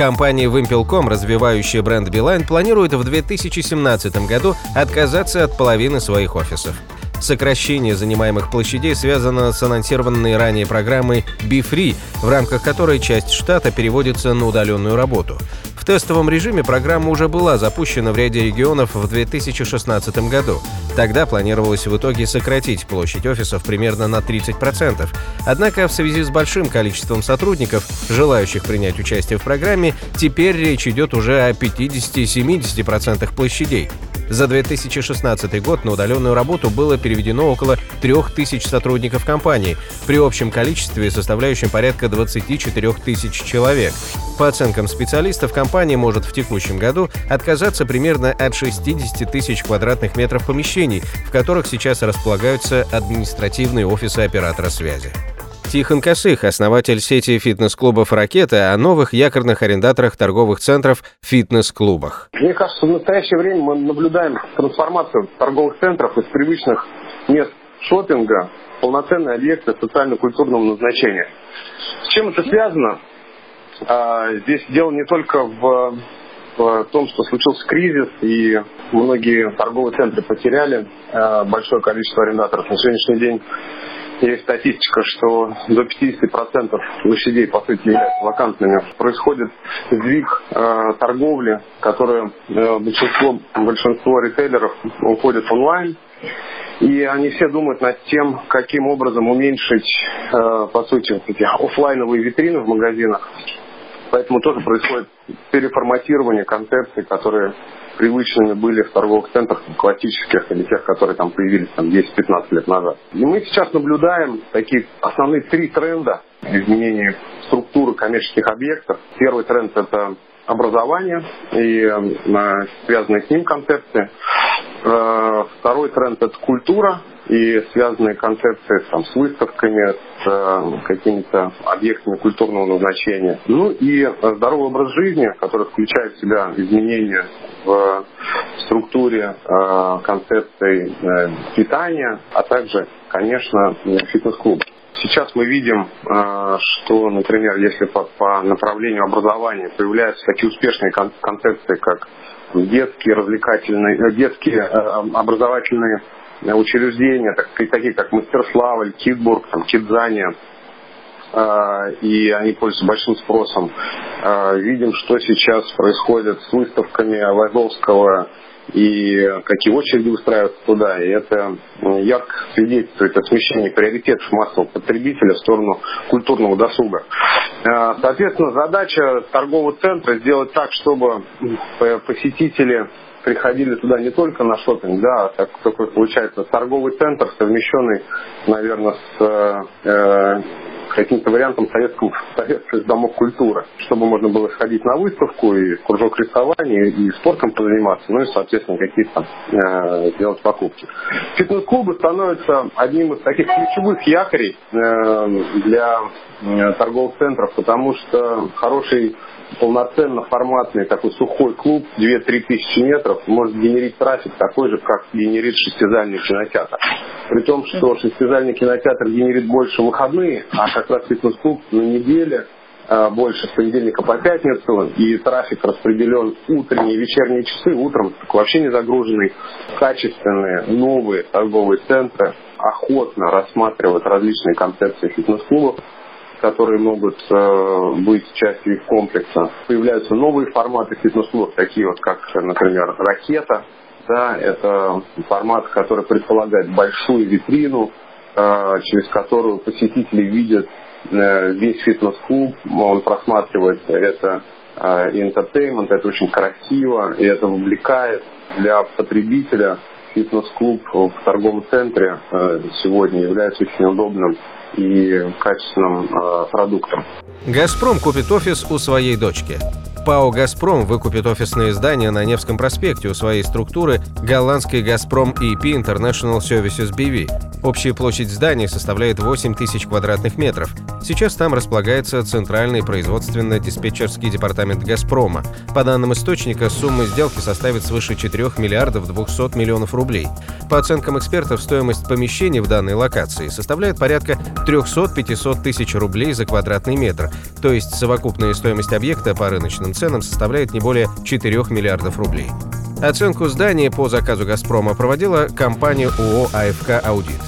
Компания Wimpel.com, развивающая бренд Билайн, планирует в 2017 году отказаться от половины своих офисов. Сокращение занимаемых площадей связано с анонсированной ранее программой Be Free, в рамках которой часть штата переводится на удаленную работу. Тестовом режиме программа уже была запущена в ряде регионов в 2016 году. Тогда планировалось в итоге сократить площадь офисов примерно на 30%. Однако в связи с большим количеством сотрудников, желающих принять участие в программе, теперь речь идет уже о 50-70% площадей. За 2016 год на удаленную работу было переведено около 3000 сотрудников компании, при общем количестве составляющем порядка 24 тысяч человек. По оценкам специалистов, компания может в текущем году отказаться примерно от 60 тысяч квадратных метров помещений, в которых сейчас располагаются административные офисы оператора связи. Тихон Косых, основатель сети фитнес-клубов «Ракета», о новых якорных арендаторах торговых центров фитнес-клубах. Мне кажется, в настоящее время мы наблюдаем трансформацию торговых центров из привычных мест шопинга в полноценные объекты социально-культурного назначения. С чем это связано? А, здесь дело не только в, в том, что случился кризис, и многие торговые центры потеряли а, большое количество арендаторов. На сегодняшний день есть статистика, что до 50% площадей, по сути, являются вакантными. Происходит сдвиг э, торговли, которая э, большинство, большинство ритейлеров уходит онлайн. И они все думают над тем, каким образом уменьшить, э, по сути, эти офлайновые витрины в магазинах. Поэтому тоже происходит переформатирование концепций, которые привычными были в торговых центрах классических или тех, которые там появились там 10-15 лет назад. И мы сейчас наблюдаем такие основные три тренда изменения структуры коммерческих объектов. Первый тренд это образование и э, связанные с ним концепции. Э, второй тренд это культура и связанные концепции там, с выставками, с э, какими-то объектами культурного назначения. Ну и здоровый образ жизни, который включает в себя изменения в структуре э, концепции э, питания, а также, конечно, фитнес-клуб. Сейчас мы видим, э, что, например, если по, по направлению образования появляются такие успешные концепции, как детские развлекательные, э, детские э, образовательные учреждения, такие как Мастерславль, Китбург, там, Кидзания, и они пользуются большим спросом. Видим, что сейчас происходит с выставками Лазовского и какие очереди устраиваются туда. И это ярко свидетельствует о смещении приоритетов массового потребителя в сторону культурного досуга. Э, соответственно, задача торгового центра сделать так, чтобы посетители приходили туда не только на шопинг, да, а так такой получается торговый центр, совмещенный, наверное, с э, каким-то вариантом советского, советских домов культуры, чтобы можно было сходить на выставку и кружок рисования, и спортом позаниматься, ну и, соответственно, какие-то э, сделать покупки. Фитнес-клубы становятся одним из таких ключевых якорей э, для э, торговых центров, потому что хороший полноценно форматный такой сухой клуб 2-3 тысячи метров может генерить трафик такой же, как генерит шестизальный кинотеатр. При том, что шестизальный кинотеатр генерит больше выходные, а как раз фитнес-клуб на неделе а, больше с понедельника по пятницу, и трафик распределен утренние и вечерние часы, утром вообще не загруженный, качественные, новые торговые центры охотно рассматривают различные концепции фитнес-клубов, которые могут э, быть частью их комплекса. Появляются новые форматы фитнес-клубов, такие вот как, например, ракета. Да, это формат, который предполагает большую витрину, э, через которую посетители видят э, весь фитнес-клуб, он просматривает это entertainment, это очень красиво, и это вовлекает для потребителя фитнес-клуб в торговом центре э, сегодня является очень удобным и качественным э, продуктом. «Газпром» купит офис у своей дочки. ПАО «Газпром» выкупит офисные здания на Невском проспекте у своей структуры голландской «Газпром EP International Services BV». Общая площадь зданий составляет 8 тысяч квадратных метров. Сейчас там располагается центральный производственно-диспетчерский департамент «Газпрома». По данным источника, сумма сделки составит свыше 4 миллиардов 200 миллионов рублей. По оценкам экспертов, стоимость помещений в данной локации составляет порядка 300-500 тысяч рублей за квадратный метр, то есть совокупная стоимость объекта по рыночным ценам составляет не более 4 миллиардов рублей. Оценку здания по заказу «Газпрома» проводила компания ООО «АФК Аудит».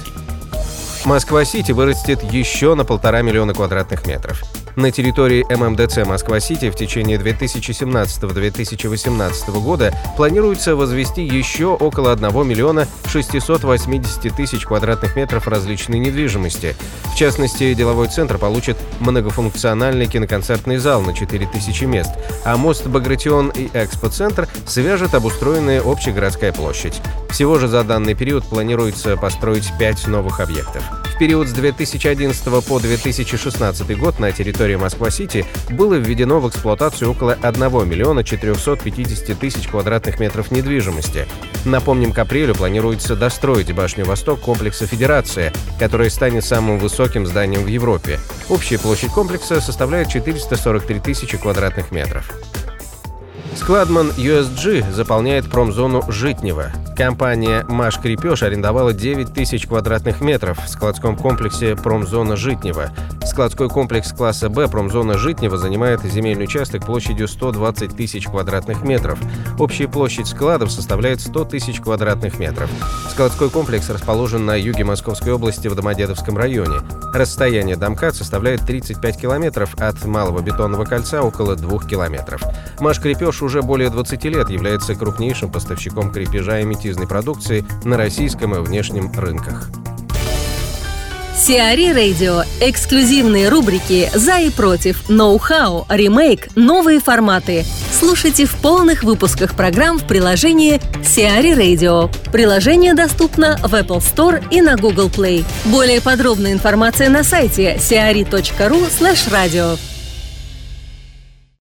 Москва-Сити вырастет еще на полтора миллиона квадратных метров. На территории ММДЦ Москва-Сити в течение 2017-2018 года планируется возвести еще около 1 миллиона 680 тысяч квадратных метров различной недвижимости. В частности, деловой центр получит многофункциональный киноконцертный зал на 4000 мест, а мост Багратион и Экспоцентр свяжет обустроенная общегородская площадь. Всего же за данный период планируется построить 5 новых объектов. В период с 2011 по 2016 год на территории Москва-Сити было введено в эксплуатацию около 1 миллиона 450 тысяч квадратных метров недвижимости. Напомним, к апрелю планируется достроить башню «Восток» комплекса «Федерация», которая станет самым высоким зданием в Европе. Общая площадь комплекса составляет 443 тысячи квадратных метров. Складман USG заполняет промзону Житнева. Компания «Маш Крепеж» арендовала 9 тысяч квадратных метров в складском комплексе «Промзона Житнева». Складской комплекс класса «Б» «Промзона Житнева» занимает земельный участок площадью 120 тысяч квадратных метров. Общая площадь складов составляет 100 тысяч квадратных метров. Складской комплекс расположен на юге Московской области в Домодедовском районе. Расстояние до МКАД составляет 35 километров, от Малого бетонного кольца около 2 километров. «Маш Крепеж» уже более 20 лет является крупнейшим поставщиком крепежа и метизной продукции на российском и внешнем рынках. Сиари Радио. Эксклюзивные рубрики «За и против», «Ноу-хау», «Ремейк», «Новые форматы». Слушайте в полных выпусках программ в приложении Сиари Radio. Приложение доступно в Apple Store и на Google Play. Более подробная информация на сайте siari.ru slash radio.